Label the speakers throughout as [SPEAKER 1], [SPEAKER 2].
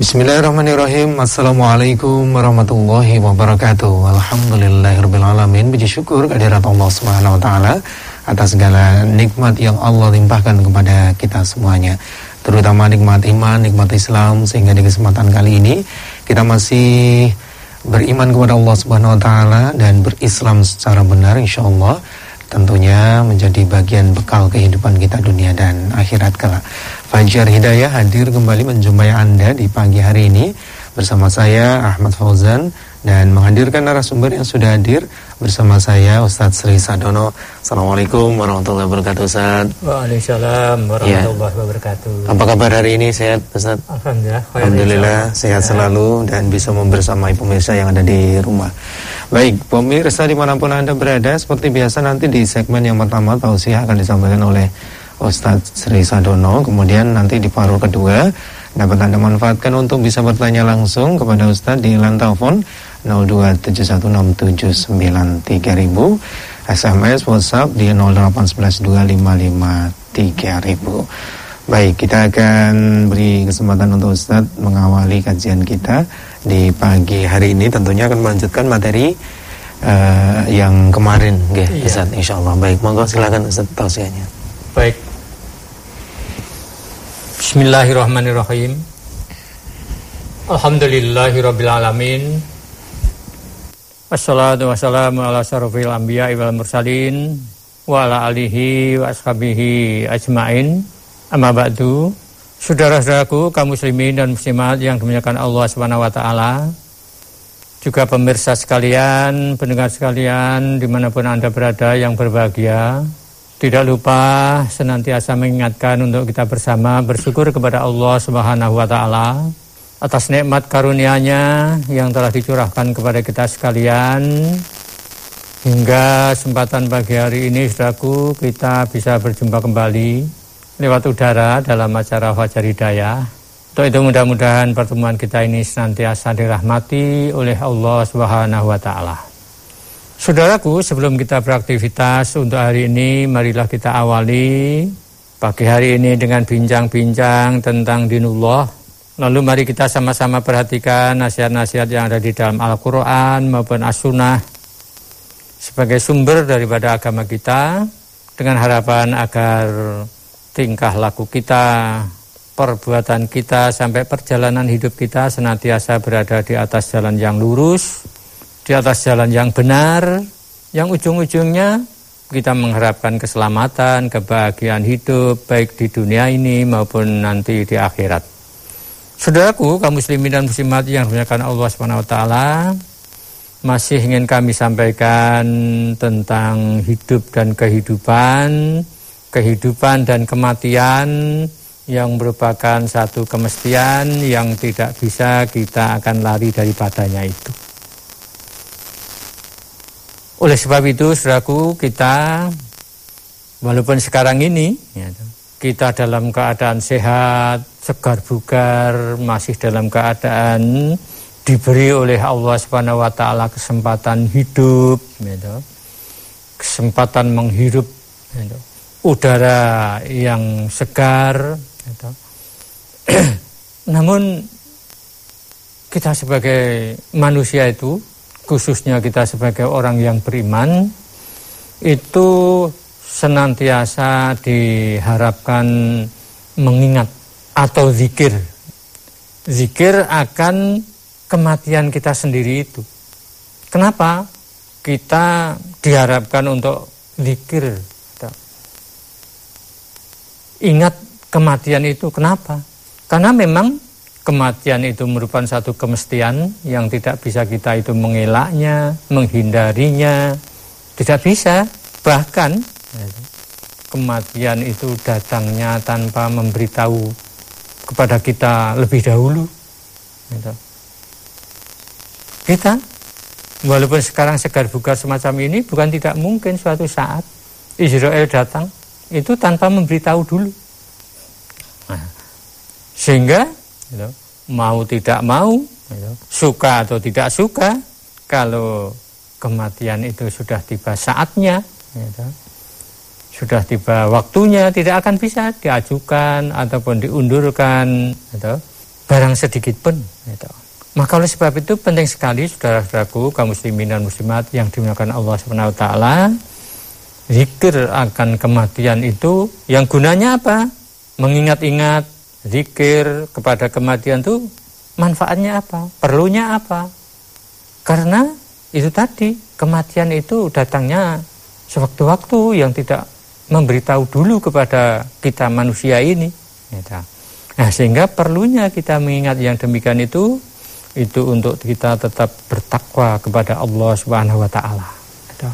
[SPEAKER 1] Bismillahirrahmanirrahim. Assalamualaikum warahmatullahi wabarakatuh. Alhamdulillahirrahmanirrahim Puji syukur kehadirat Allah subhanahu Atas segala nikmat yang Allah limpahkan kepada kita semuanya. Terutama nikmat iman, nikmat Islam Sehingga di kesempatan kali ini Kita masih beriman kepada Allah subhanahu wa ta'ala Dan berislam secara benar insya Allah tentunya menjadi bagian bekal kehidupan kita dunia dan akhirat kelak. Fajar Hidayah hadir kembali menjumpai Anda di pagi hari ini bersama saya Ahmad Fauzan dan menghadirkan narasumber yang sudah hadir bersama saya Ustadz Sri Sadono. Assalamualaikum warahmatullahi wabarakatuh Ustaz.
[SPEAKER 2] Waalaikumsalam warahmatullahi ya. wabarakatuh.
[SPEAKER 1] Apa kabar hari ini sehat Ustaz?
[SPEAKER 2] Alhamdulillah.
[SPEAKER 1] Alhamdulillah sehat selalu dan bisa membersamai pemirsa yang ada di rumah. Baik, pemirsa di mana pun Anda berada, seperti biasa nanti di segmen yang pertama tausiah akan disampaikan oleh Ustadz Sri Sadono. Kemudian nanti di paruh kedua dapat Anda manfaatkan untuk bisa bertanya langsung kepada Ustadz di line telepon 02716793000 SMS WhatsApp di 08112553000 Baik, kita akan beri kesempatan untuk Ustadz mengawali kajian kita di pagi hari ini tentunya akan melanjutkan materi uh, yang kemarin nggih iya. Ustaz insyaallah. Baik, monggo silakan Ustaz tausiahnya.
[SPEAKER 2] Baik. Bismillahirrahmanirrahim. Alhamdulillahirabbil alamin. Wassalatu wassalamu ala syarafil anbiya wal mursalin wa ala alihi wa ashabihi ajmain. Amma ba'du. Saudara-saudaraku, kaum muslimin dan muslimat yang dimuliakan Allah Subhanahu wa taala, juga pemirsa sekalian, pendengar sekalian, di mana pun Anda berada yang berbahagia, tidak lupa senantiasa mengingatkan untuk kita bersama bersyukur kepada Allah Subhanahu wa taala atas nikmat karunia-Nya yang telah dicurahkan kepada kita sekalian hingga kesempatan pagi hari ini saudaraku kita bisa berjumpa kembali lewat udara dalam acara Fajar Hidayah. Untuk itu mudah-mudahan pertemuan kita ini senantiasa dirahmati oleh Allah Subhanahu wa taala. Saudaraku, sebelum kita beraktivitas untuk hari ini, marilah kita awali pagi hari ini dengan bincang-bincang tentang dinullah. Lalu mari kita sama-sama perhatikan nasihat-nasihat yang ada di dalam Al-Quran maupun As-Sunnah sebagai sumber daripada agama kita dengan harapan agar tingkah laku kita, perbuatan kita, sampai perjalanan hidup kita senantiasa berada di atas jalan yang lurus, di atas jalan yang benar, yang ujung-ujungnya kita mengharapkan keselamatan, kebahagiaan hidup, baik di dunia ini maupun nanti di akhirat. Saudaraku, kaum muslimin dan muslimat yang dimuliakan Allah SWT, masih ingin kami sampaikan tentang hidup dan kehidupan, kehidupan dan kematian yang merupakan satu kemestian yang tidak bisa kita akan lari daripadanya itu. Oleh sebab itu, saudaraku, kita walaupun sekarang ini ya, kita dalam keadaan sehat, segar bugar, masih dalam keadaan diberi oleh Allah Subhanahu wa taala kesempatan hidup, ya, kesempatan menghirup ya, udara yang segar. Namun kita sebagai manusia itu, khususnya kita sebagai orang yang beriman, itu senantiasa diharapkan mengingat atau zikir. Zikir akan kematian kita sendiri itu. Kenapa? Kita diharapkan untuk zikir ingat kematian itu. Kenapa? Karena memang kematian itu merupakan satu kemestian yang tidak bisa kita itu mengelaknya, menghindarinya. Tidak bisa. Bahkan kematian itu datangnya tanpa memberitahu kepada kita lebih dahulu. Gitu. Kita, walaupun sekarang segar bugar semacam ini, bukan tidak mungkin suatu saat Israel datang itu tanpa memberitahu dulu. Nah, sehingga know, mau tidak mau, know, suka atau tidak suka, kalau kematian itu sudah tiba saatnya, know, sudah tiba waktunya, tidak akan bisa diajukan ataupun diundurkan. Know. barang sedikit pun. Gitu. Maka oleh sebab itu penting sekali saudara-saudaraku kaum muslimin dan muslimat yang dimuliakan Allah Subhanahu wa taala zikir akan kematian itu yang gunanya apa? Mengingat-ingat zikir kepada kematian itu manfaatnya apa? Perlunya apa? Karena itu tadi kematian itu datangnya sewaktu-waktu yang tidak memberitahu dulu kepada kita manusia ini. Gitu. Nah, sehingga perlunya kita mengingat yang demikian itu itu untuk kita tetap bertakwa kepada Allah Subhanahu wa taala. Gitu.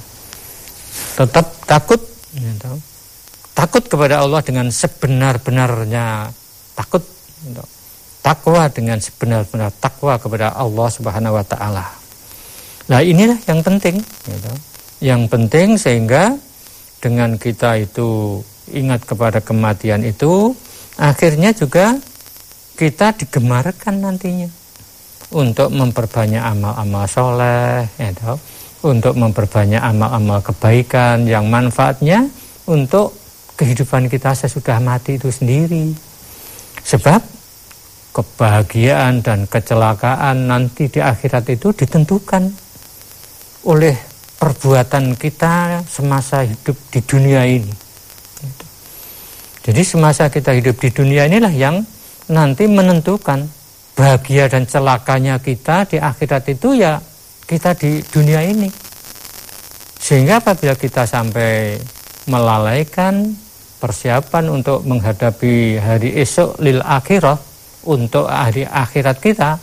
[SPEAKER 2] Tetap takut gitu. Takut kepada Allah dengan sebenar-benarnya takut. Takwa dengan sebenar-benar takwa kepada Allah Subhanahu wa taala. Nah, inilah yang penting gitu. Yang penting sehingga dengan kita itu ingat kepada kematian itu akhirnya juga kita digemarkan nantinya untuk memperbanyak amal-amal soleh ya untuk memperbanyak amal-amal kebaikan yang manfaatnya untuk kehidupan kita sesudah mati itu sendiri sebab kebahagiaan dan kecelakaan nanti di akhirat itu ditentukan oleh perbuatan kita semasa hidup di dunia ini. Jadi semasa kita hidup di dunia inilah yang nanti menentukan bahagia dan celakanya kita di akhirat itu ya kita di dunia ini. Sehingga apabila kita sampai melalaikan persiapan untuk menghadapi hari esok lil akhirah untuk hari akhirat kita,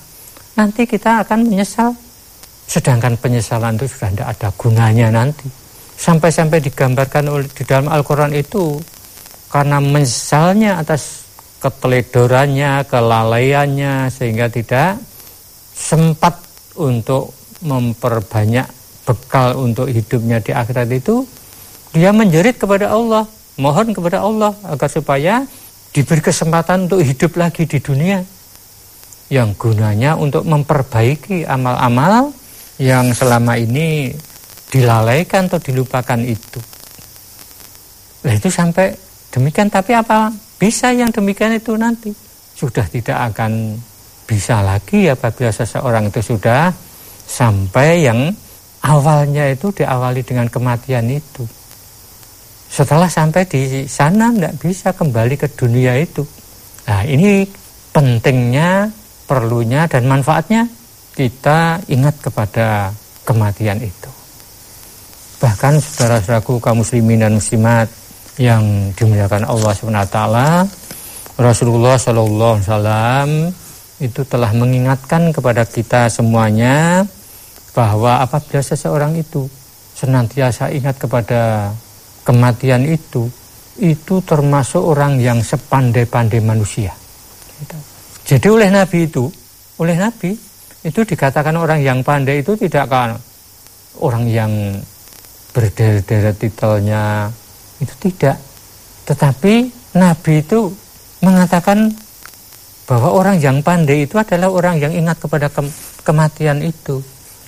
[SPEAKER 2] nanti kita akan menyesal Sedangkan penyesalan itu sudah tidak ada gunanya nanti. Sampai-sampai digambarkan oleh di dalam Al-Quran itu karena menyesalnya atas keteledorannya, kelalaiannya sehingga tidak sempat untuk memperbanyak bekal untuk hidupnya di akhirat itu dia menjerit kepada Allah, mohon kepada Allah agar supaya diberi kesempatan untuk hidup lagi di dunia yang gunanya untuk memperbaiki amal-amal yang selama ini dilalaikan atau dilupakan itu. Nah itu sampai demikian tapi apa bisa yang demikian itu nanti sudah tidak akan bisa lagi apabila seseorang itu sudah sampai yang awalnya itu diawali dengan kematian itu. Setelah sampai di sana tidak bisa kembali ke dunia itu. Nah ini pentingnya, perlunya dan manfaatnya kita ingat kepada kematian itu. Bahkan saudara-saudaraku kaum muslimin dan muslimat yang dimuliakan Allah SWT, Rasulullah Shallallahu Alaihi Wasallam itu telah mengingatkan kepada kita semuanya bahwa apabila seseorang itu senantiasa ingat kepada kematian itu, itu termasuk orang yang sepandai-pandai manusia. Jadi oleh Nabi itu, oleh Nabi itu dikatakan orang yang pandai itu tidak kan orang yang berderet-deret titelnya itu tidak. Tetapi Nabi itu mengatakan bahwa orang yang pandai itu adalah orang yang ingat kepada ke kematian itu.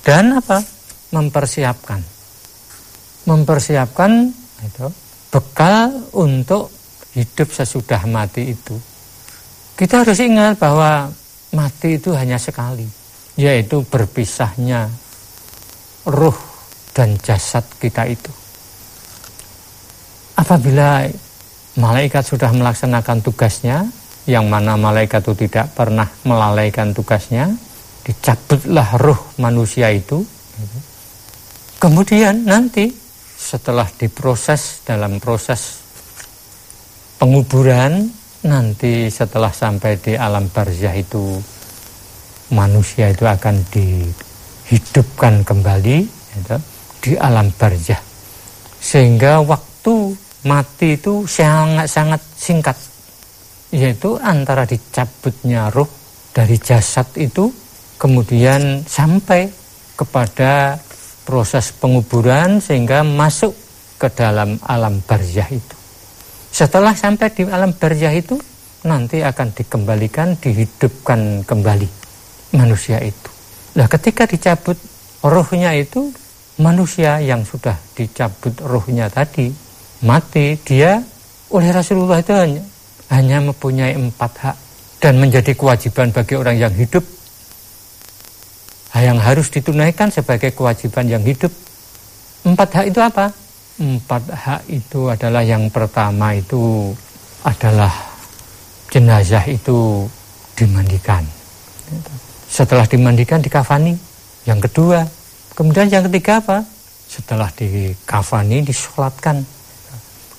[SPEAKER 2] Dan apa? Mempersiapkan. Mempersiapkan itu bekal untuk hidup sesudah mati itu kita harus ingat bahwa mati itu hanya sekali yaitu berpisahnya ruh dan jasad kita itu. Apabila malaikat sudah melaksanakan tugasnya, yang mana malaikat itu tidak pernah melalaikan tugasnya, dicabutlah ruh manusia itu. Kemudian nanti setelah diproses dalam proses penguburan, nanti setelah sampai di alam barzah itu manusia itu akan dihidupkan kembali gitu, di alam barzah. Sehingga waktu mati itu sangat-sangat singkat yaitu antara dicabutnya roh dari jasad itu kemudian sampai kepada proses penguburan sehingga masuk ke dalam alam barzah itu setelah sampai di alam barzah itu nanti akan dikembalikan dihidupkan kembali manusia itu. Nah ketika dicabut rohnya itu manusia yang sudah dicabut rohnya tadi mati dia oleh Rasulullah itu hanya, hanya mempunyai empat hak dan menjadi kewajiban bagi orang yang hidup yang harus ditunaikan sebagai kewajiban yang hidup. Empat hak itu apa? Empat hak itu adalah yang pertama itu adalah jenazah itu dimandikan. Setelah dimandikan dikafani. Yang kedua, kemudian yang ketiga apa? Setelah dikafani disolatkan.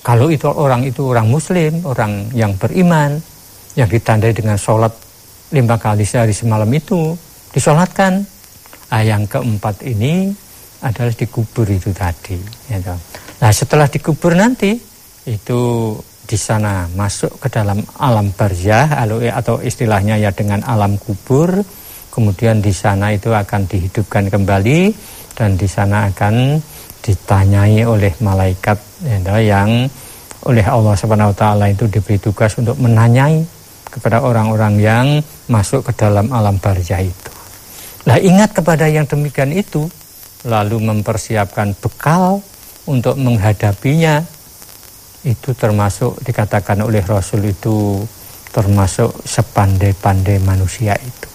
[SPEAKER 2] Kalau itu orang itu orang muslim, orang yang beriman, yang ditandai dengan sholat lima kali sehari semalam itu, disolatkan. Nah, yang keempat ini adalah dikubur itu tadi. Ya nah setelah dikubur nanti itu di sana masuk ke dalam alam barzah atau istilahnya ya dengan alam kubur. Kemudian di sana itu akan dihidupkan kembali dan di sana akan ditanyai oleh malaikat ya, yang oleh Allah Subhanahu wa taala itu diberi tugas untuk menanyai kepada orang-orang yang masuk ke dalam alam barzah itu. Nah ingat kepada yang demikian itu, lalu mempersiapkan bekal untuk menghadapinya, itu termasuk dikatakan oleh Rasul itu termasuk sepandai-pandai manusia itu.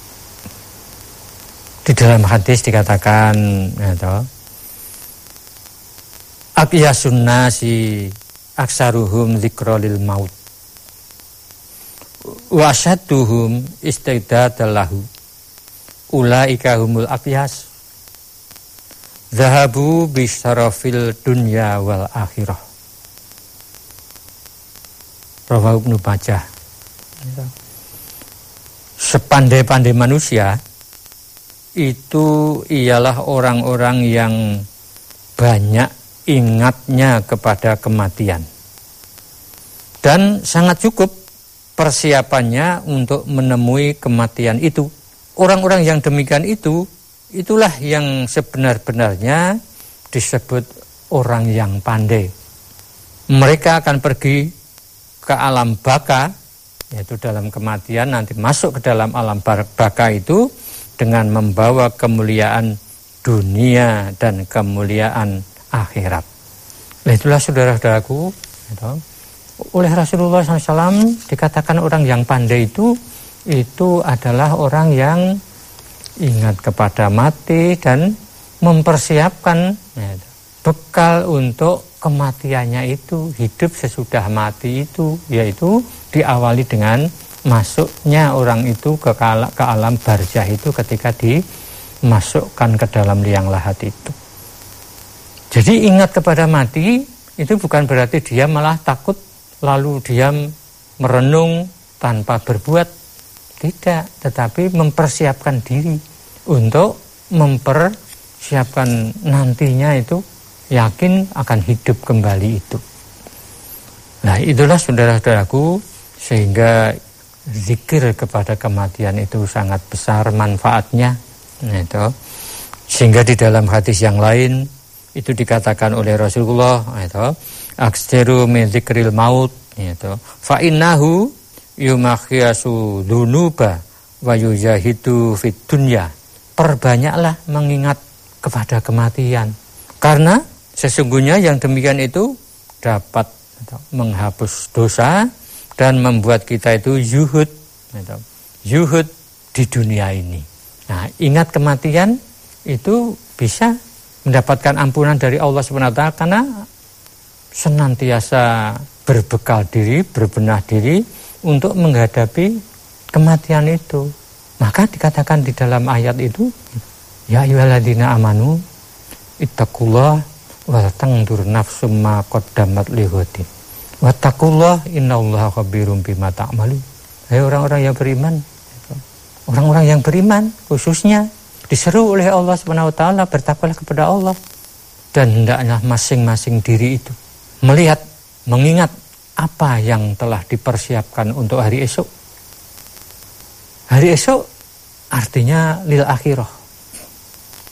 [SPEAKER 2] Di dalam hadis dikatakan, ya, Akyasun nasi aksaruhum zikrolil maut. Wasaduhum istidadalahu ulaika humul akyas zahabu bisarafil dunya wal akhirah. Rawahu Ibnu Majah. Sepandai-pandai manusia itu ialah orang-orang yang banyak ingatnya kepada kematian. Dan sangat cukup persiapannya untuk menemui kematian itu orang-orang yang demikian itu itulah yang sebenar-benarnya disebut orang yang pandai. Mereka akan pergi ke alam baka yaitu dalam kematian nanti masuk ke dalam alam baka itu dengan membawa kemuliaan dunia dan kemuliaan akhirat. Nah, itulah saudara-saudaraku, gitu. oleh Rasulullah SAW dikatakan orang yang pandai itu itu adalah orang yang ingat kepada mati dan mempersiapkan ya, bekal untuk kematiannya itu hidup sesudah mati itu yaitu diawali dengan masuknya orang itu ke, ke alam barzah itu ketika dimasukkan ke dalam liang lahat itu. Jadi ingat kepada mati itu bukan berarti dia malah takut lalu diam merenung tanpa berbuat tidak, tetapi mempersiapkan diri untuk mempersiapkan nantinya itu yakin akan hidup kembali itu. Nah itulah saudara-saudaraku sehingga zikir kepada kematian itu sangat besar manfaatnya. Nah, itu. Sehingga di dalam hadis yang lain itu dikatakan oleh Rasulullah itu akseru min zikril maut itu fa innahu yumakhiyasu dunuba wa yujahidu fit dunya. Perbanyaklah mengingat kepada kematian. Karena sesungguhnya yang demikian itu dapat menghapus dosa dan membuat kita itu yuhud. Yuhud di dunia ini. Nah, ingat kematian itu bisa mendapatkan ampunan dari Allah SWT karena senantiasa berbekal diri, berbenah diri untuk menghadapi kematian itu. Maka dikatakan di dalam ayat itu, ya ayyuhalladzina amanu ittaqullah wa tangdur nafsum ma qaddamat lighadin. Wattaqullah innallaha khabirum bima ta'malu. Hai orang-orang yang beriman, orang-orang yang beriman khususnya diseru oleh Allah Subhanahu wa taala bertakwalah kepada Allah dan hendaklah masing-masing diri itu melihat, mengingat apa yang telah dipersiapkan untuk hari esok. Hari esok artinya lil akhirah.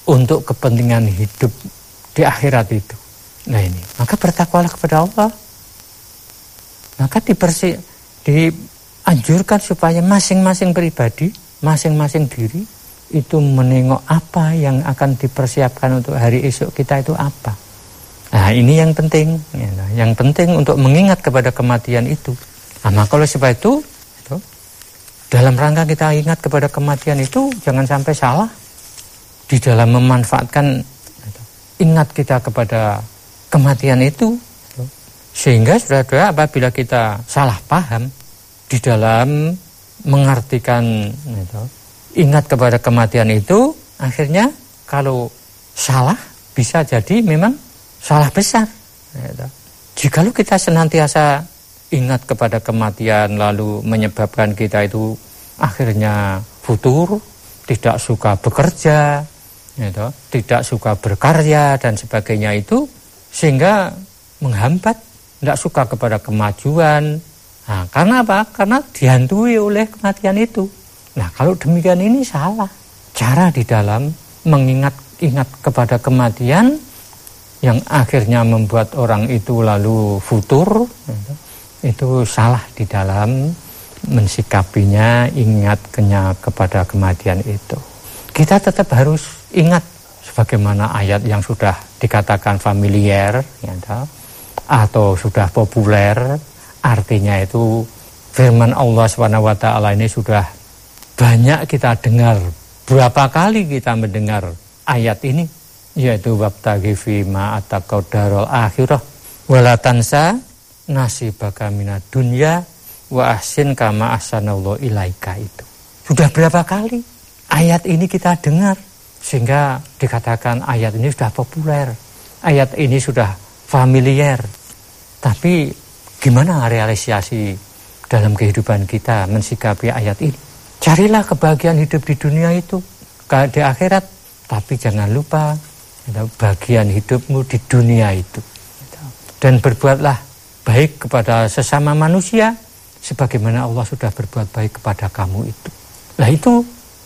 [SPEAKER 2] Untuk kepentingan hidup di akhirat itu. Nah ini, maka bertakwalah kepada Allah. Maka dipersi, dianjurkan supaya masing-masing pribadi, masing-masing diri itu menengok apa yang akan dipersiapkan untuk hari esok kita itu apa. Nah ini yang penting, ya, yang penting untuk mengingat kepada kematian itu. Nah maka oleh sebab itu, dalam rangka kita ingat kepada kematian itu jangan sampai salah di dalam memanfaatkan ingat kita kepada kematian itu sehingga saudara apabila kita salah paham di dalam mengartikan ingat kepada kematian itu akhirnya kalau salah bisa jadi memang salah besar gitu. jikalau kita senantiasa ingat kepada kematian lalu menyebabkan kita itu akhirnya futur, tidak suka bekerja, gitu, tidak suka berkarya dan sebagainya itu sehingga menghambat, tidak suka kepada kemajuan. Nah, karena apa? Karena dihantui oleh kematian itu. Nah, kalau demikian ini salah. Cara di dalam mengingat ingat kepada kematian yang akhirnya membuat orang itu lalu futur, itu salah di dalam mensikapinya, ingat kenya kepada kematian itu. Kita tetap harus ingat sebagaimana ayat yang sudah dikatakan familiar ya, atau sudah populer, artinya itu firman Allah swt ini sudah banyak kita dengar. Berapa kali kita mendengar ayat ini yaitu wabtagi fima ataqau darul akhirah walatansa nasibaka minad dunya wa ahsin kama ahsanallahu ilaika itu. Sudah berapa kali ayat ini kita dengar sehingga dikatakan ayat ini sudah populer. Ayat ini sudah familiar. Tapi gimana realisasi dalam kehidupan kita mensikapi ayat ini? Carilah kebahagiaan hidup di dunia itu, di akhirat, tapi jangan lupa bagian hidupmu di dunia itu. Dan berbuatlah baik kepada sesama manusia sebagaimana Allah sudah berbuat baik kepada kamu itu. Nah itu,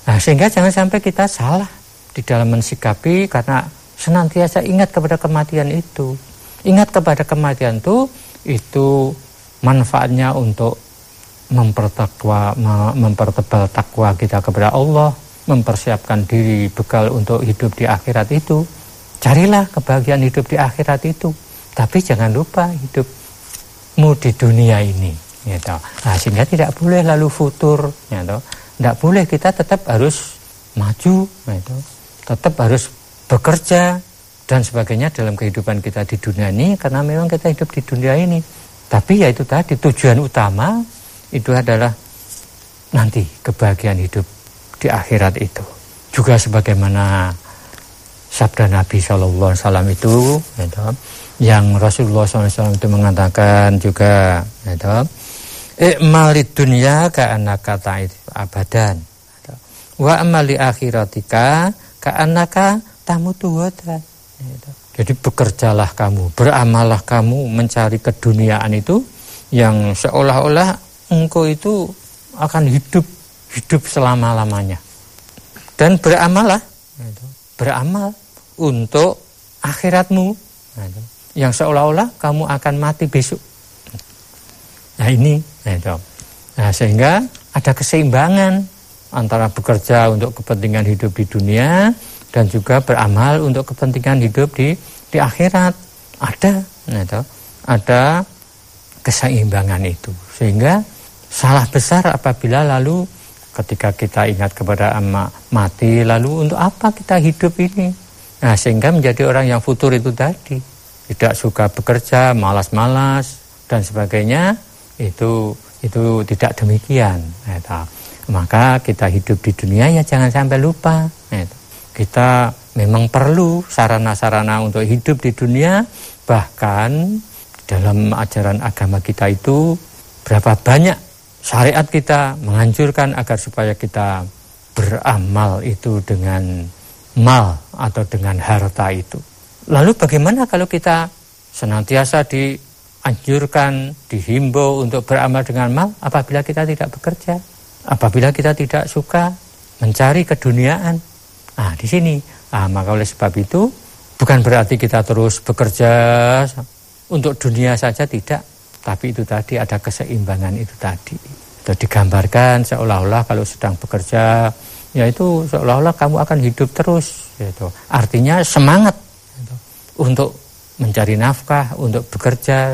[SPEAKER 2] nah sehingga jangan sampai kita salah di dalam mensikapi karena senantiasa ingat kepada kematian itu. Ingat kepada kematian itu, itu manfaatnya untuk mempertakwa, mempertebal takwa kita kepada Allah, mempersiapkan diri bekal untuk hidup di akhirat itu. Carilah kebahagiaan hidup di akhirat itu. Tapi jangan lupa hidup mu di dunia ini gitu. Nah, sehingga tidak boleh lalu futur gitu. Tidak boleh kita tetap harus maju gitu. Tetap harus bekerja dan sebagainya dalam kehidupan kita di dunia ini karena memang kita hidup di dunia ini. Tapi ya itu tadi tujuan utama itu adalah nanti kebahagiaan hidup di akhirat itu. Juga sebagaimana sabda Nabi Shallallahu Alaihi Wasallam itu, gitu, yang Rasulullah SAW itu mengatakan juga itu ikmalid dunya ka anaka abadan wa amali akhiratika ka anaka tamutu wada jadi bekerjalah kamu beramallah kamu mencari keduniaan itu yang seolah-olah engkau itu akan hidup hidup selama-lamanya. Dan beramallah beramal untuk akhiratmu yang seolah-olah kamu akan mati besok. Nah ini, nah, nah sehingga ada keseimbangan antara bekerja untuk kepentingan hidup di dunia dan juga beramal untuk kepentingan hidup di di akhirat. Ada, nah, ada keseimbangan itu. Sehingga salah besar apabila lalu ketika kita ingat kepada ama mati lalu untuk apa kita hidup ini. Nah, sehingga menjadi orang yang futur itu tadi tidak suka bekerja, malas-malas dan sebagainya, itu itu tidak demikian. Eta. Maka kita hidup di dunia ya jangan sampai lupa. Eta. Kita memang perlu sarana-sarana untuk hidup di dunia, bahkan dalam ajaran agama kita itu berapa banyak syariat kita menganjurkan agar supaya kita beramal itu dengan mal atau dengan harta itu. Lalu bagaimana kalau kita senantiasa dianjurkan, dihimbau untuk beramal dengan mal apabila kita tidak bekerja, apabila kita tidak suka mencari keduniaan. Nah, di sini, nah, maka oleh sebab itu bukan berarti kita terus bekerja untuk dunia saja tidak, tapi itu tadi ada keseimbangan itu tadi. Itu digambarkan seolah-olah kalau sedang bekerja, ya itu seolah-olah kamu akan hidup terus. Gitu. Artinya semangat untuk mencari nafkah, untuk bekerja,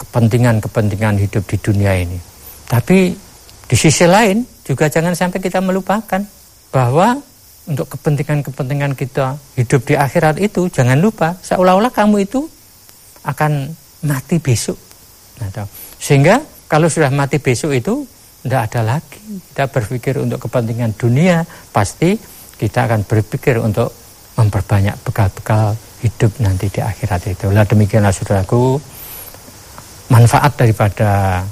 [SPEAKER 2] kepentingan-kepentingan hidup di dunia ini. Tapi di sisi lain juga jangan sampai kita melupakan bahwa untuk kepentingan-kepentingan kita hidup di akhirat itu jangan lupa seolah-olah kamu itu akan mati besok. Nah, sehingga kalau sudah mati besok itu tidak ada lagi. Kita berpikir untuk kepentingan dunia pasti kita akan berpikir untuk memperbanyak bekal-bekal hidup nanti di akhirat itu. Lah demikianlah saudaraku. Manfaat daripada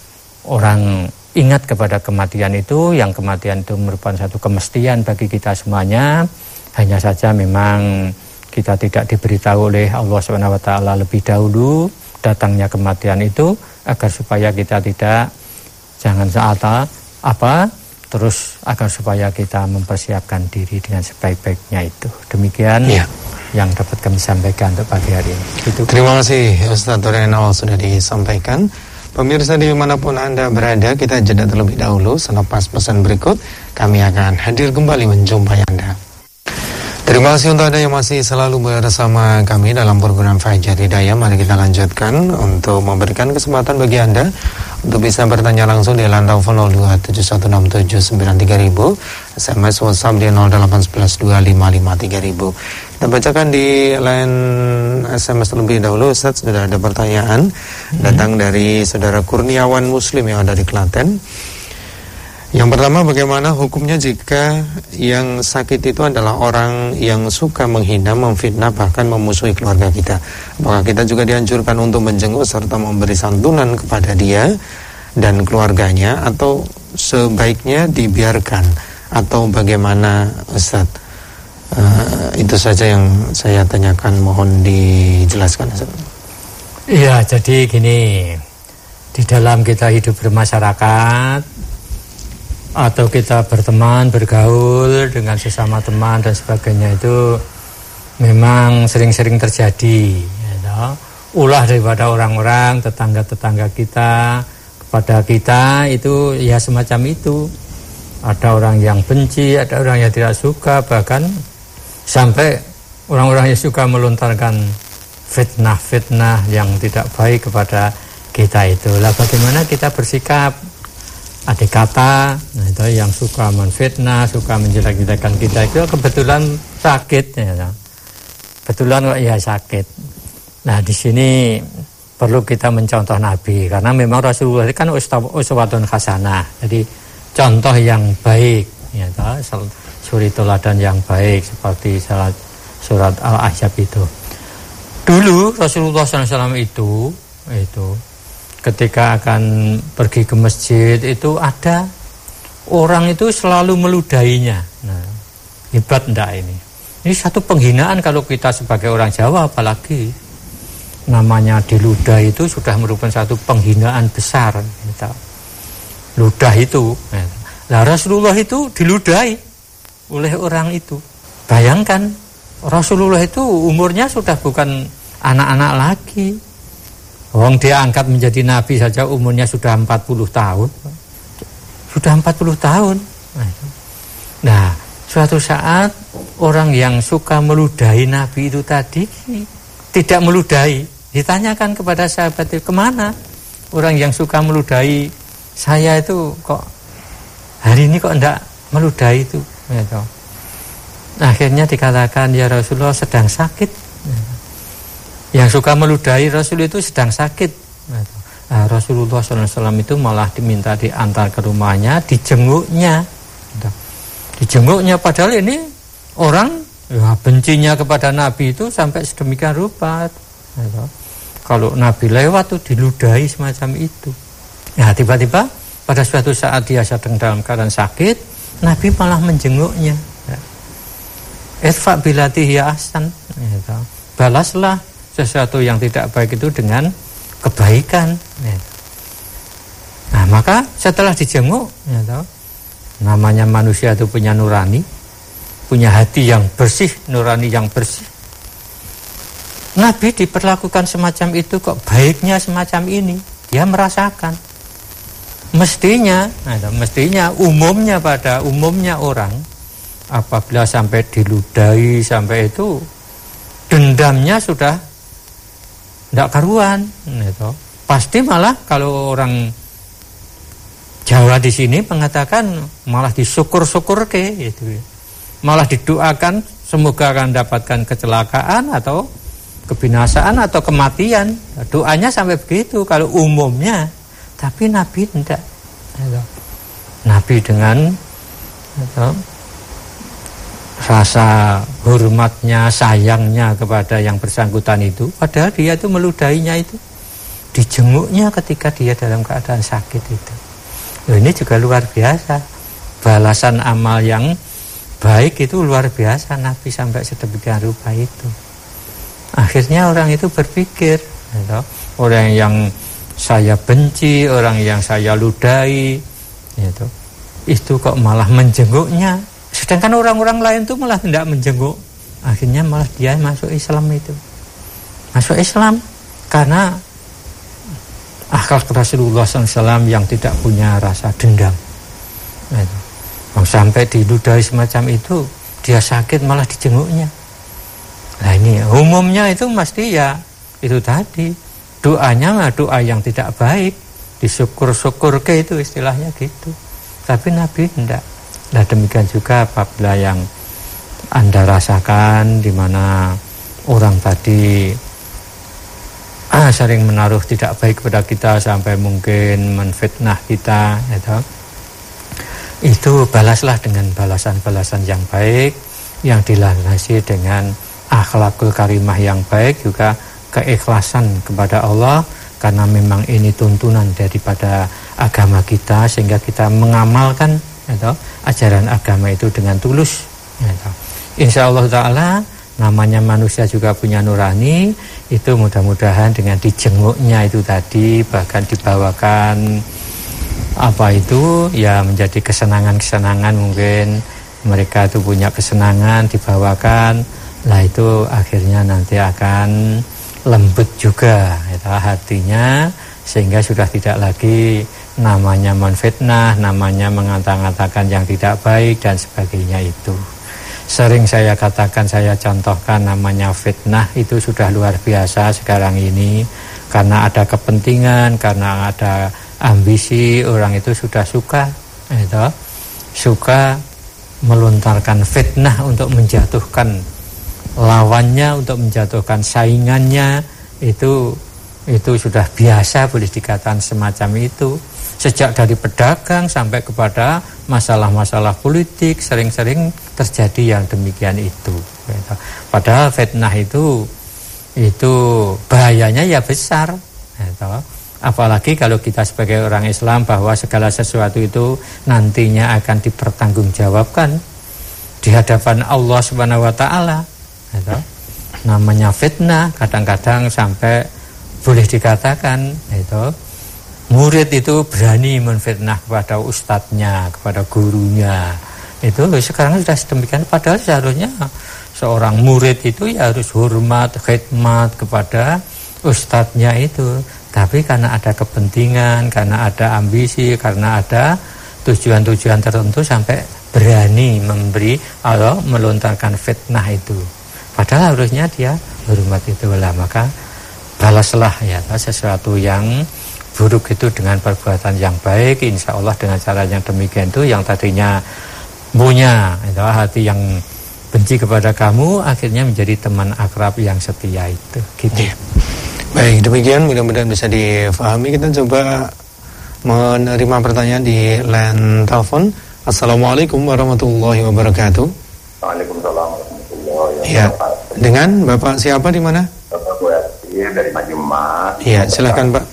[SPEAKER 2] orang ingat kepada kematian itu yang kematian itu merupakan satu kemestian bagi kita semuanya. Hanya saja memang kita tidak diberitahu oleh Allah SWT lebih dahulu datangnya kematian itu agar supaya kita tidak jangan saat apa terus agar supaya kita mempersiapkan diri dengan sebaik-baiknya itu demikian ya. yang dapat kami sampaikan untuk pagi hari ini
[SPEAKER 1] itu. terima kasih Ustaz Renal sudah disampaikan Pemirsa di mana pun Anda berada, kita jeda terlebih dahulu. Selepas pesan berikut, kami akan hadir kembali menjumpai Anda. Terima kasih untuk Anda yang masih selalu bersama kami dalam program Fajar Hidayah. Mari kita lanjutkan untuk memberikan kesempatan bagi Anda untuk bisa bertanya langsung di lantai telepon 0271679300, SMS WhatsApp di 08112553000. Kita bacakan di line SMS terlebih dahulu Ustaz sudah ada pertanyaan hmm. datang dari saudara Kurniawan Muslim yang ada di Klaten. Yang pertama bagaimana hukumnya jika yang sakit itu adalah orang yang suka menghina, memfitnah, bahkan memusuhi keluarga kita. Apakah kita juga dianjurkan untuk menjenguk serta memberi santunan kepada dia dan keluarganya atau sebaiknya dibiarkan atau bagaimana Ustaz? Uh, itu saja yang saya tanyakan mohon dijelaskan Ustaz.
[SPEAKER 2] Iya, jadi gini. Di dalam kita hidup bermasyarakat atau kita berteman, bergaul dengan sesama teman dan sebagainya itu memang sering-sering terjadi. Ya, ulah daripada orang-orang, tetangga-tetangga kita kepada kita itu ya semacam itu. Ada orang yang benci, ada orang yang tidak suka, bahkan sampai orang-orang yang suka melontarkan fitnah-fitnah yang tidak baik kepada kita itu. Lah bagaimana kita bersikap adik kata nah itu yang suka menfitnah suka menjelek-jelekan kita itu kebetulan sakit ya kebetulan kok ya sakit. Nah di sini perlu kita mencontoh Nabi karena memang Rasulullah itu kan uswatun hasanah. Jadi contoh yang baik ya suri teladan yang baik seperti salat surat Al-Ahzab itu. Dulu Rasulullah SAW itu itu ketika akan pergi ke masjid itu ada orang itu selalu meludahinya. Nah, hebat ndak ini? Ini satu penghinaan kalau kita sebagai orang Jawa apalagi namanya diludah itu sudah merupakan satu penghinaan besar. Gitu. Ludah itu. Nah, Rasulullah itu diludahi oleh orang itu. Bayangkan Rasulullah itu umurnya sudah bukan anak-anak lagi Wong dia angkat menjadi nabi saja umurnya sudah 40 tahun. Sudah 40 tahun. Nah, suatu saat orang yang suka meludahi nabi itu tadi tidak meludahi. Ditanyakan kepada sahabat itu, ke mana orang yang suka meludahi saya itu kok hari ini kok enggak meludahi itu. Gitu. Akhirnya dikatakan ya Rasulullah sedang sakit. Yang suka meludahi Rasul itu sedang sakit. Nah, Rasulullah SAW itu malah diminta diantar ke rumahnya, dijenguknya. Dijenguknya padahal ini orang ya, bencinya kepada Nabi itu sampai sedemikian rupa. Kalau Nabi lewat tuh diludahi semacam itu. Nah tiba-tiba pada suatu saat dia sedang dalam keadaan sakit, Nabi malah menjenguknya. Irfa bilatihi ahsan. Balaslah sesuatu yang tidak baik itu dengan kebaikan. Ya. Nah maka setelah dijenguk, ya tahu, namanya manusia itu punya nurani, punya hati yang bersih, nurani yang bersih. Nabi diperlakukan semacam itu kok baiknya semacam ini, dia merasakan. Mestinya, nah, mestinya umumnya pada umumnya orang apabila sampai diludahi sampai itu dendamnya sudah tidak karuan gitu. pasti malah kalau orang Jawa di sini mengatakan malah disyukur-syukur ke gitu. Malah didoakan semoga akan dapatkan kecelakaan atau kebinasaan atau kematian. Doanya sampai begitu kalau umumnya. Tapi Nabi tidak. Gitu. Nabi dengan gitu, rasa hormatnya, sayangnya kepada yang bersangkutan itu. Padahal dia itu meludahinya itu. Dijenguknya ketika dia dalam keadaan sakit itu. Loh, ini juga luar biasa. Balasan amal yang baik itu luar biasa Nabi sampai sedemikian rupa itu. Akhirnya orang itu berpikir, gitu, orang yang saya benci, orang yang saya ludahi, gitu, itu kok malah menjenguknya. Sedangkan orang-orang lain itu malah tidak menjenguk. Akhirnya malah dia masuk Islam itu. Masuk Islam karena akhlak Rasulullah SAW yang tidak punya rasa dendam. Nah, sampai diludahi semacam itu, dia sakit malah dijenguknya. Nah ini umumnya itu mesti ya itu tadi doanya mah doa yang tidak baik, disyukur-syukur ke itu istilahnya gitu. Tapi Nabi tidak. Nah demikian juga apabila yang anda rasakan di mana orang tadi ah, sering menaruh tidak baik kepada kita sampai mungkin menfitnah kita gitu. itu balaslah dengan balasan-balasan yang baik yang dilandasi dengan akhlakul karimah yang baik juga keikhlasan kepada Allah karena memang ini tuntunan daripada agama kita sehingga kita mengamalkan gitu, ajaran agama itu dengan tulus. Gitu. Insya Allah Ta'ala namanya manusia juga punya nurani. Itu mudah-mudahan dengan dijenguknya itu tadi bahkan dibawakan apa itu ya menjadi kesenangan-kesenangan mungkin. Mereka itu punya kesenangan dibawakan. Lah itu akhirnya nanti akan lembut juga itu hatinya. Sehingga sudah tidak lagi namanya menfitnah namanya mengata-ngatakan yang tidak baik dan sebagainya itu. Sering saya katakan, saya contohkan namanya fitnah itu sudah luar biasa sekarang ini. Karena ada kepentingan, karena ada ambisi orang itu sudah suka, itu suka melontarkan fitnah untuk menjatuhkan lawannya, untuk menjatuhkan saingannya. Itu itu sudah biasa boleh dikatakan semacam itu sejak dari pedagang sampai kepada masalah-masalah politik sering-sering terjadi yang demikian itu. Padahal fitnah itu itu bahayanya ya besar. Apalagi kalau kita sebagai orang Islam bahwa segala sesuatu itu nantinya akan dipertanggungjawabkan di hadapan Allah Subhanahu wa taala. Namanya fitnah kadang-kadang sampai boleh dikatakan itu murid itu berani menfitnah kepada ustadznya, kepada gurunya. Itu sekarang sudah sedemikian padahal seharusnya seorang murid itu ya harus hormat, khidmat kepada ustadznya itu. Tapi karena ada kepentingan, karena ada ambisi, karena ada tujuan-tujuan tertentu sampai berani memberi atau melontarkan fitnah itu. Padahal harusnya dia hormat itu lah maka balaslah ya sesuatu yang buruk itu dengan perbuatan yang baik insya Allah dengan cara yang demikian itu yang tadinya punya itu hati yang benci kepada kamu akhirnya menjadi teman akrab yang setia itu. Gitu. Ya.
[SPEAKER 1] baik demikian. Mudah-mudahan bisa difahami. Kita coba menerima pertanyaan di line telepon. Assalamualaikum warahmatullahi wabarakatuh.
[SPEAKER 3] Waalaikumsalam warahmatullahi
[SPEAKER 1] ya. wabarakatuh. Ya dengan Bapak siapa di mana?
[SPEAKER 3] Bapak dari Majumat
[SPEAKER 1] Iya silakan Pak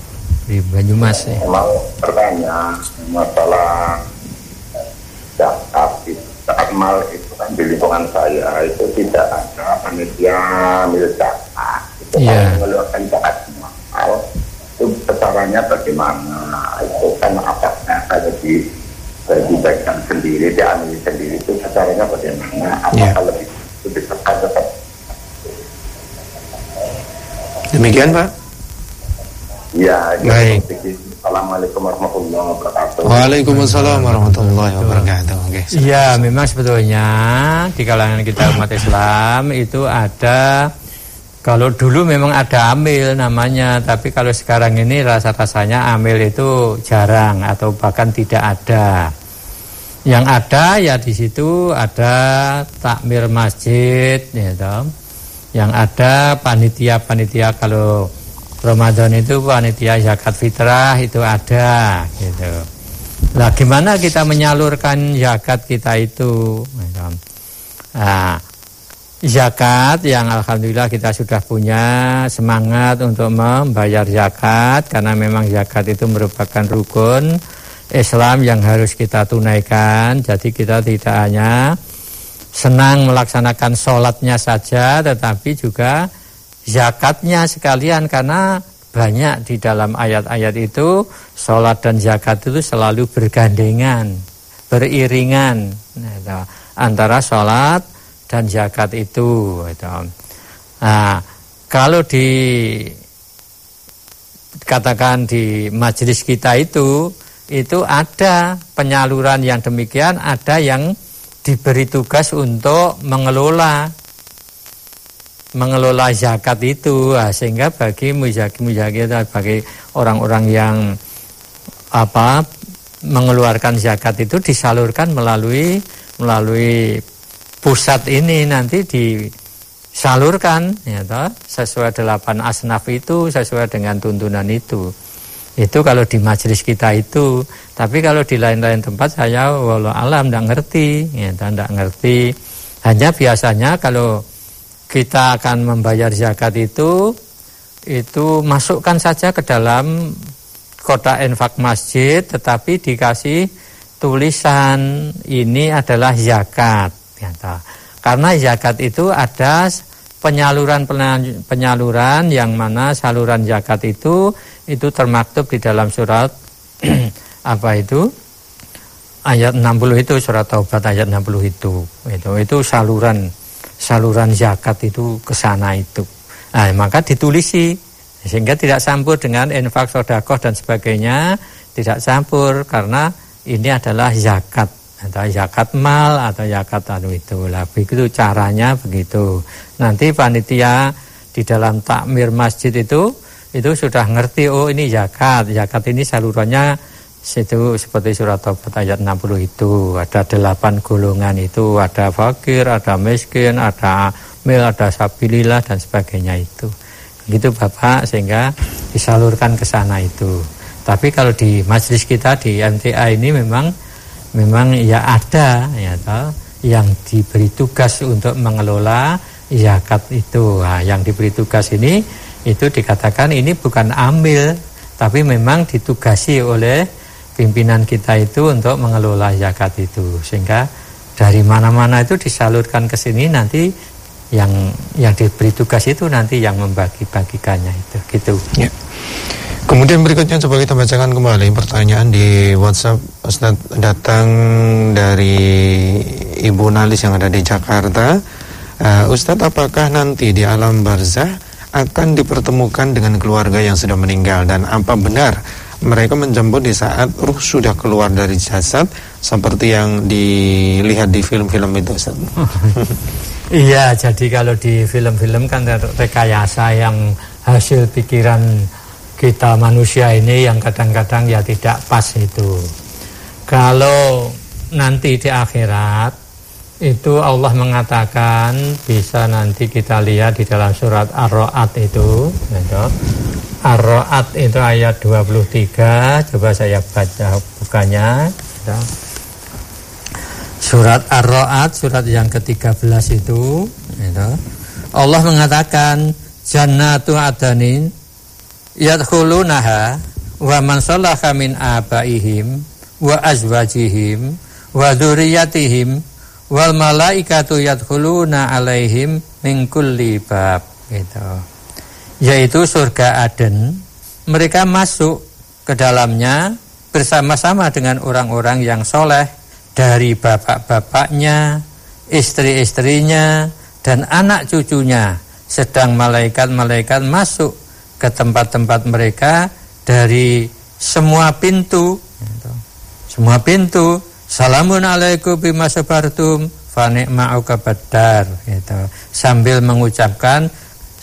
[SPEAKER 2] di Banyumas ya.
[SPEAKER 3] Mau bertanya masalah zakat saat mal itu kan di lingkungan saya itu tidak ada panitia milik zakat itu yeah. kalau mengeluarkan zakat mal itu caranya bagaimana itu kan apakah ada di dibagikan sendiri diambil sendiri itu caranya bagaimana apakah yeah. lebih lebih tetap
[SPEAKER 1] demikian pak
[SPEAKER 3] Ya,
[SPEAKER 1] baik.
[SPEAKER 3] Assalamualaikum warahmatullahi wabarakatuh.
[SPEAKER 1] Waalaikumsalam warahmatullahi wabarakatuh. Oke.
[SPEAKER 2] Iya, memang sebetulnya di kalangan kita umat Islam itu ada Kalau dulu memang ada amil namanya, tapi kalau sekarang ini rasa-rasanya amil itu jarang atau bahkan tidak ada. Yang ada ya di situ ada takmir masjid, ya. Yang ada panitia-panitia kalau Ramadan itu panitia zakat fitrah itu ada, gitu. Nah, gimana kita menyalurkan zakat kita itu? Nah, zakat yang alhamdulillah kita sudah punya semangat untuk membayar zakat karena memang zakat itu merupakan rukun Islam yang harus kita tunaikan. Jadi kita tidak hanya senang melaksanakan sholatnya saja tetapi juga zakatnya sekalian karena banyak di dalam ayat-ayat itu sholat dan zakat itu selalu bergandengan, beriringan nah, antara sholat dan zakat itu. Gitu. Nah, kalau di katakan di majelis kita itu itu ada penyaluran yang demikian, ada yang diberi tugas untuk mengelola mengelola zakat itu nah, sehingga bagi mujaki mujaki bagi orang-orang yang apa mengeluarkan zakat itu disalurkan melalui melalui pusat ini nanti disalurkan ya toh, sesuai delapan asnaf itu sesuai dengan tuntunan itu. Itu kalau di majelis kita itu, tapi kalau di lain-lain tempat saya walau alam tidak ngerti, ya tidak ngerti. Hanya biasanya kalau kita akan membayar zakat itu, itu masukkan saja ke dalam kota infak masjid, tetapi dikasih tulisan ini adalah zakat. Ternyata. Karena zakat itu ada penyaluran penyaluran yang mana saluran zakat itu itu termaktub di dalam surat apa itu? Ayat 60 itu surat taubat ayat 60 itu. Itu itu saluran saluran zakat itu ke sana itu. Nah, maka ditulisi sehingga tidak campur dengan infak sodakoh dan sebagainya tidak campur karena ini adalah zakat. Atau zakat mal atau zakat anu itu lah. Begitu caranya begitu. Nanti panitia di dalam takmir masjid itu itu sudah ngerti oh ini zakat. Zakat ini salurannya situ seperti surat Taubat ayat 60 itu ada delapan golongan itu ada fakir ada miskin ada mil ada sabilillah dan sebagainya itu gitu Bapak sehingga disalurkan ke sana itu tapi kalau di majelis kita di MTA ini memang memang ya ada ya toh, yang diberi tugas untuk mengelola zakat itu. Nah, yang diberi tugas ini itu dikatakan ini bukan ambil tapi memang ditugasi oleh pimpinan kita itu untuk mengelola zakat itu sehingga dari mana-mana itu disalurkan ke sini nanti yang yang diberi tugas itu nanti yang membagi-bagikannya itu gitu. Ya.
[SPEAKER 1] Kemudian berikutnya coba kita bacakan kembali pertanyaan di WhatsApp Ustaz datang dari Ibu Nalis yang ada di Jakarta. Uh, Ustadz apakah nanti di alam barzah akan dipertemukan dengan keluarga yang sudah meninggal dan apa benar mereka menjemput di saat ruh sudah keluar dari jasad seperti yang dilihat di film-film itu
[SPEAKER 2] iya, jadi kalau di film-film kan rekayasa yang hasil pikiran kita manusia ini yang kadang-kadang ya tidak pas itu. Kalau nanti di akhirat itu Allah mengatakan bisa nanti kita lihat di dalam surat Ar-Ra'd itu, gitu. Ar-Ra'd itu ayat 23, coba saya baca bukannya. Gitu. Surat Ar-Ra'd surat yang ke-13 itu, gitu. Allah mengatakan jannatu adanin yadkhulunaha wa man salaha min abaihim wa azwajihim wa dzurriyyatihim wal malaikatu yadkhuluna alaihim min kulli bab gitu. Yaitu surga Aden mereka masuk ke dalamnya bersama-sama dengan orang-orang yang soleh dari bapak-bapaknya, istri-istrinya, dan anak cucunya. Sedang malaikat-malaikat masuk ke tempat-tempat mereka dari semua pintu semua pintu salamun alaikum bima sabartum fa ni'ma'u kabadar gitu. sambil mengucapkan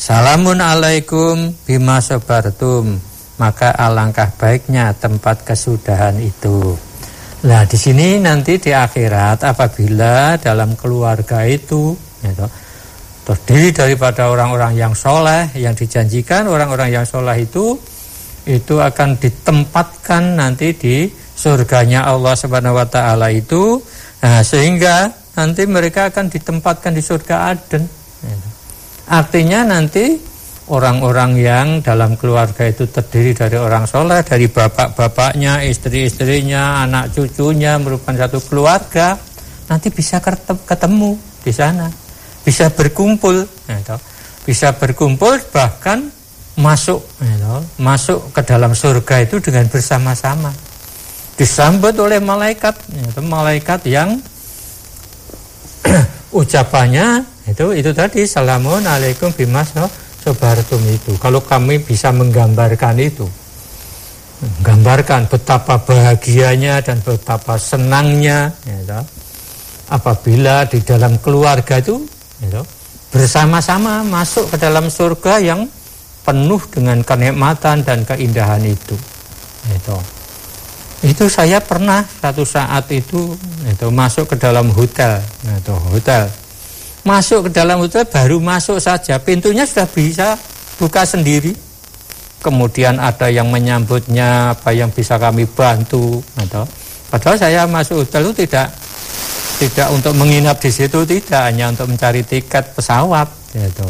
[SPEAKER 2] Salamun alaikum bima sobartum maka alangkah baiknya tempat kesudahan itu. Nah di sini nanti di akhirat apabila dalam keluarga itu gitu, terdiri daripada orang-orang yang soleh yang dijanjikan orang-orang yang soleh itu itu akan ditempatkan nanti di surganya Allah Subhanahu Wa Taala itu nah, sehingga nanti mereka akan ditempatkan di surga Aden. Artinya nanti orang-orang yang dalam keluarga itu terdiri dari orang soleh dari bapak-bapaknya istri-istrinya anak cucunya merupakan satu keluarga nanti bisa ketemu di sana. Bisa berkumpul ya, bisa berkumpul bahkan masuk ya, masuk ke dalam surga itu dengan bersama-sama disambut oleh malaikat ya, malaikat yang ucapannya itu itu tadi salamun alaikum bimas no, sobartum itu kalau kami bisa menggambarkan itu menggambarkan betapa bahagianya dan betapa senangnya ya, apabila di dalam keluarga itu gitu, bersama-sama masuk ke dalam surga yang penuh dengan kenikmatan dan keindahan itu. Itu. Itu saya pernah satu saat itu itu masuk ke dalam hotel, itu hotel. Masuk ke dalam hotel baru masuk saja, pintunya sudah bisa buka sendiri. Kemudian ada yang menyambutnya, apa yang bisa kami bantu, gitu. Padahal saya masuk hotel itu tidak tidak untuk menginap di situ tidak hanya untuk mencari tiket pesawat gitu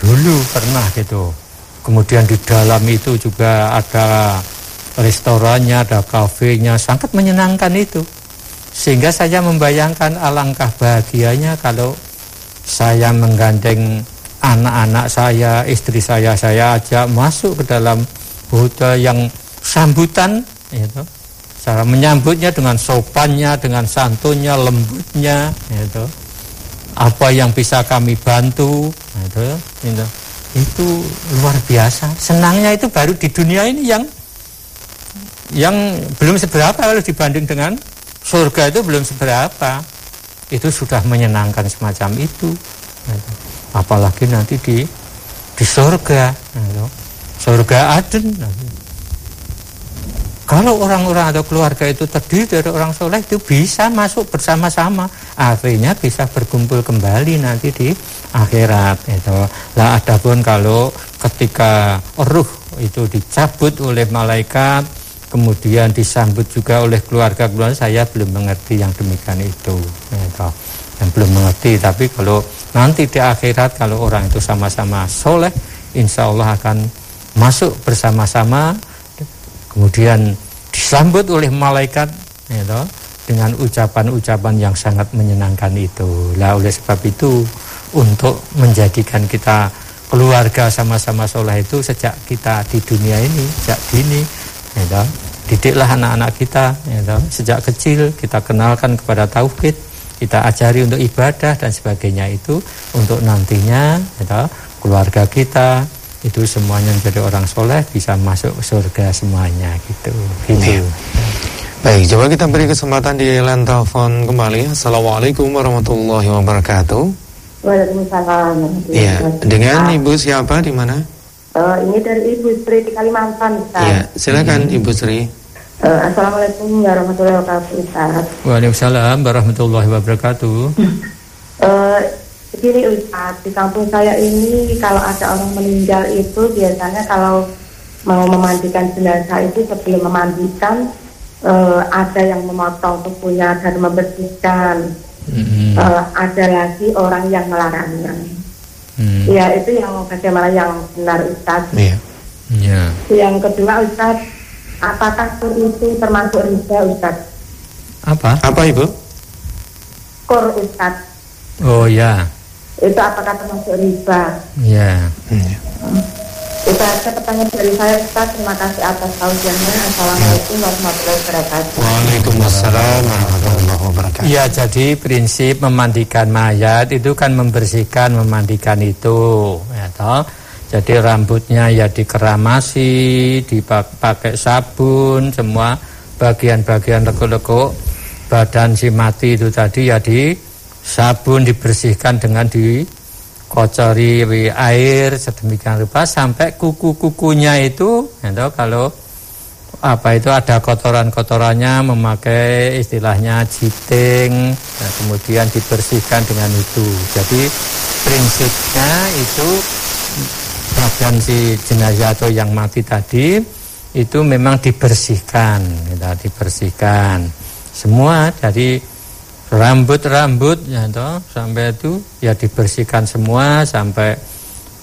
[SPEAKER 2] dulu pernah gitu kemudian di dalam itu juga ada restorannya ada kafenya sangat menyenangkan itu. Sehingga saya membayangkan alangkah bahagianya kalau saya menggandeng anak-anak saya istri saya saya ajak masuk ke dalam hotel yang sambutan gitu. Cara menyambutnya dengan sopannya, dengan santunnya, lembutnya, itu apa yang bisa kami bantu, itu, itu, itu luar biasa. Senangnya itu baru di dunia ini yang yang belum seberapa kalau dibanding dengan surga itu belum seberapa. Itu sudah menyenangkan semacam itu. Apalagi nanti di di surga, itu. surga Aden. Kalau orang-orang atau keluarga itu terdiri dari orang soleh itu bisa masuk bersama-sama, akhirnya bisa berkumpul kembali nanti di akhirat itu. Lah adapun kalau ketika ruh itu dicabut oleh malaikat, kemudian disambut juga oleh keluarga-keluarga saya belum mengerti yang demikian itu. Itu yang belum mengerti. Tapi kalau nanti di akhirat kalau orang itu sama-sama soleh, insya Allah akan masuk bersama-sama kemudian disambut oleh malaikat toh, dengan ucapan-ucapan yang sangat menyenangkan itu. Lah oleh sebab itu untuk menjadikan kita keluarga sama-sama soleh itu sejak kita di dunia ini, sejak dini, ya didiklah anak-anak kita, ya toh, sejak kecil kita kenalkan kepada tauhid, kita ajari untuk ibadah dan sebagainya itu untuk nantinya ya toh, keluarga kita itu semuanya menjadi orang soleh bisa masuk surga semuanya gitu. gitu.
[SPEAKER 1] Ya. Baik, coba kita beri kesempatan di line telepon kembali. Assalamualaikum warahmatullahi wabarakatuh.
[SPEAKER 4] Waalaikumsalam.
[SPEAKER 1] Iya, dengan ibu siapa di mana?
[SPEAKER 4] Uh, ini dari Ibu Sri di Kalimantan, Ustaz. Iya,
[SPEAKER 1] silakan hmm. Ibu Sri.
[SPEAKER 4] Uh, Assalamualaikum warahmatullahi wabarakatuh, Ustaz.
[SPEAKER 2] Waalaikumsalam warahmatullahi wabarakatuh.
[SPEAKER 4] uh, Begini Ustaz, di kampung saya ini kalau ada orang meninggal itu biasanya kalau mau memandikan jenazah itu sebelum memandikan uh, ada yang memotong tubuhnya dan membersihkan. Mm-hmm. Uh, ada lagi orang yang melarangnya. Mm. Ya itu yang bagaimana yang benar Ustaz.
[SPEAKER 1] Yeah.
[SPEAKER 4] Yeah. Yang kedua Ustaz, apakah kur itu termasuk riba Ustaz?
[SPEAKER 2] Apa?
[SPEAKER 1] Apa Ibu?
[SPEAKER 4] Kur Ustaz.
[SPEAKER 2] Oh ya
[SPEAKER 4] itu apakah termasuk riba?
[SPEAKER 2] Iya.
[SPEAKER 1] Yeah.
[SPEAKER 4] Itu aja pertanyaan dari saya Ustaz. Terima kasih atas tausiahnya. Assalamualaikum warahmatullahi wabarakatuh.
[SPEAKER 1] Waalaikumsalam warahmatullahi wabarakatuh.
[SPEAKER 2] Ya, jadi prinsip memandikan mayat itu kan membersihkan, memandikan itu, ya toh. Jadi rambutnya ya dikeramasi, dipakai sabun, semua bagian-bagian lekuk-lekuk badan si mati itu tadi ya di sabun dibersihkan dengan di dikocori air sedemikian rupa sampai kuku-kukunya itu ya kalau apa itu ada kotoran-kotorannya memakai istilahnya jiting nah, kemudian dibersihkan dengan itu. Jadi prinsipnya itu bagian si jenazah atau yang mati tadi itu memang dibersihkan kita dibersihkan. Semua dari rambut-rambut ya toh, sampai itu ya dibersihkan semua sampai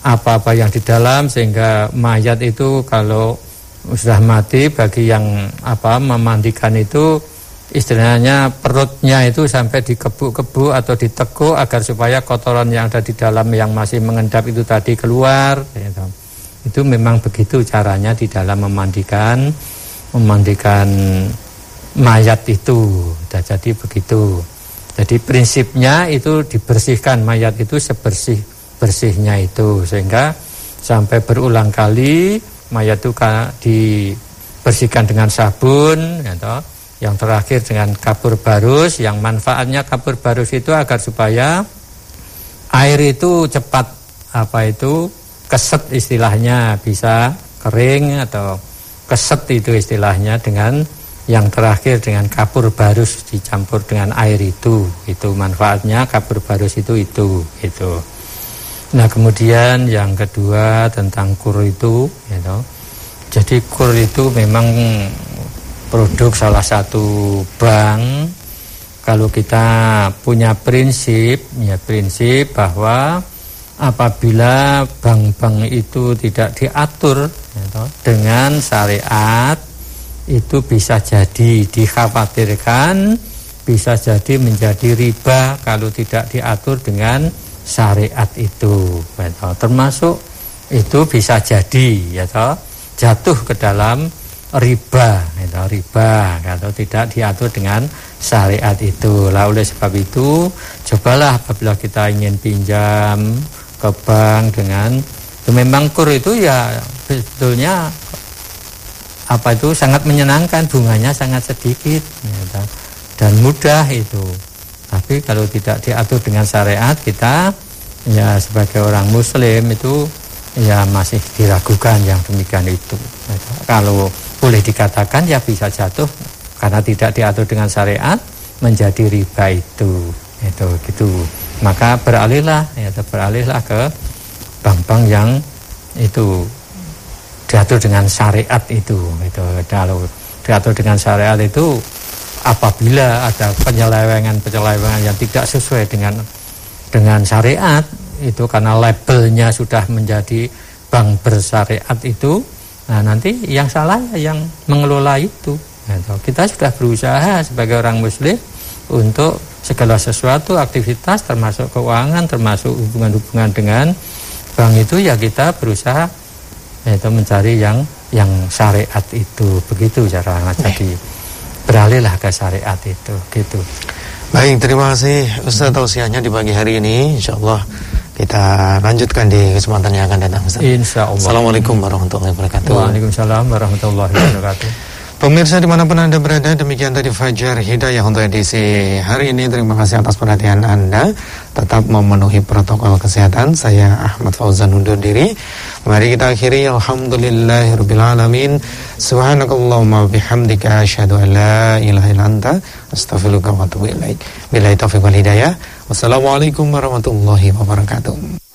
[SPEAKER 2] apa-apa yang di dalam sehingga mayat itu kalau sudah mati bagi yang apa memandikan itu istilahnya perutnya itu sampai dikebuk-kebuk atau diteguk agar supaya kotoran yang ada di dalam yang masih mengendap itu tadi keluar ya. Itu memang begitu caranya di dalam memandikan memandikan mayat itu. Jadi begitu. Jadi prinsipnya itu dibersihkan mayat itu sebersih bersihnya itu sehingga sampai berulang kali mayat itu dibersihkan dengan sabun toh. yang terakhir dengan kapur barus yang manfaatnya kapur barus itu agar supaya air itu cepat apa itu keset istilahnya bisa kering atau keset itu istilahnya dengan yang terakhir dengan kapur barus dicampur dengan air itu itu manfaatnya kapur barus itu itu itu nah kemudian yang kedua tentang kur itu gitu. jadi kur itu memang produk salah satu bank kalau kita punya prinsip ya prinsip bahwa apabila bank-bank itu tidak diatur ya, dengan syariat itu bisa jadi dikhawatirkan bisa jadi menjadi riba kalau tidak diatur dengan syariat itu. Termasuk itu bisa jadi ya toh, jatuh ke dalam riba ya, riba kalau tidak diatur dengan syariat itu. Lah oleh sebab itu cobalah apabila kita ingin pinjam ke bank dengan itu memang kur itu ya sebetulnya apa itu sangat menyenangkan bunganya sangat sedikit ya, dan mudah itu. Tapi kalau tidak diatur dengan syariat kita ya sebagai orang muslim itu ya masih diragukan yang demikian itu ya, kalau boleh dikatakan ya bisa jatuh karena tidak diatur dengan syariat menjadi riba itu itu gitu. Maka beralihlah ya beralihlah ke bank-bank yang itu diatur dengan syariat itu itu kalau diatur dengan syariat itu apabila ada penyelewengan-penyelewengan yang tidak sesuai dengan dengan syariat itu karena labelnya sudah menjadi bank bersyariat itu nah nanti yang salah yang mengelola itu nah, kita sudah berusaha sebagai orang muslim untuk segala sesuatu aktivitas termasuk keuangan termasuk hubungan-hubungan dengan bank itu ya kita berusaha yaitu mencari yang yang syariat itu. Begitu cara jadi beralihlah ke syariat itu. Gitu.
[SPEAKER 1] Baik terima kasih Ustaz tausiahnya di pagi hari ini. Insyaallah kita lanjutkan di kesempatan yang akan datang Ustaz.
[SPEAKER 2] Insyaallah.
[SPEAKER 1] Assalamualaikum warahmatullahi wabarakatuh.
[SPEAKER 2] Waalaikumsalam warahmatullahi wabarakatuh
[SPEAKER 1] Pemirsa di mana pun Anda berada, demikian tadi Fajar Hidayah untuk edisi hari ini. Terima kasih atas perhatian Anda. Tetap memenuhi protokol kesehatan. Saya Ahmad Fauzan undur diri. Mari kita akhiri. Alhamdulillahirrabbilalamin. Subhanakallahumma bihamdika asyhadu an la ilaha illa anta astaghfiruka wa atubu. Billahi taufiq wal hidayah. Wassalamualaikum warahmatullahi wabarakatuh.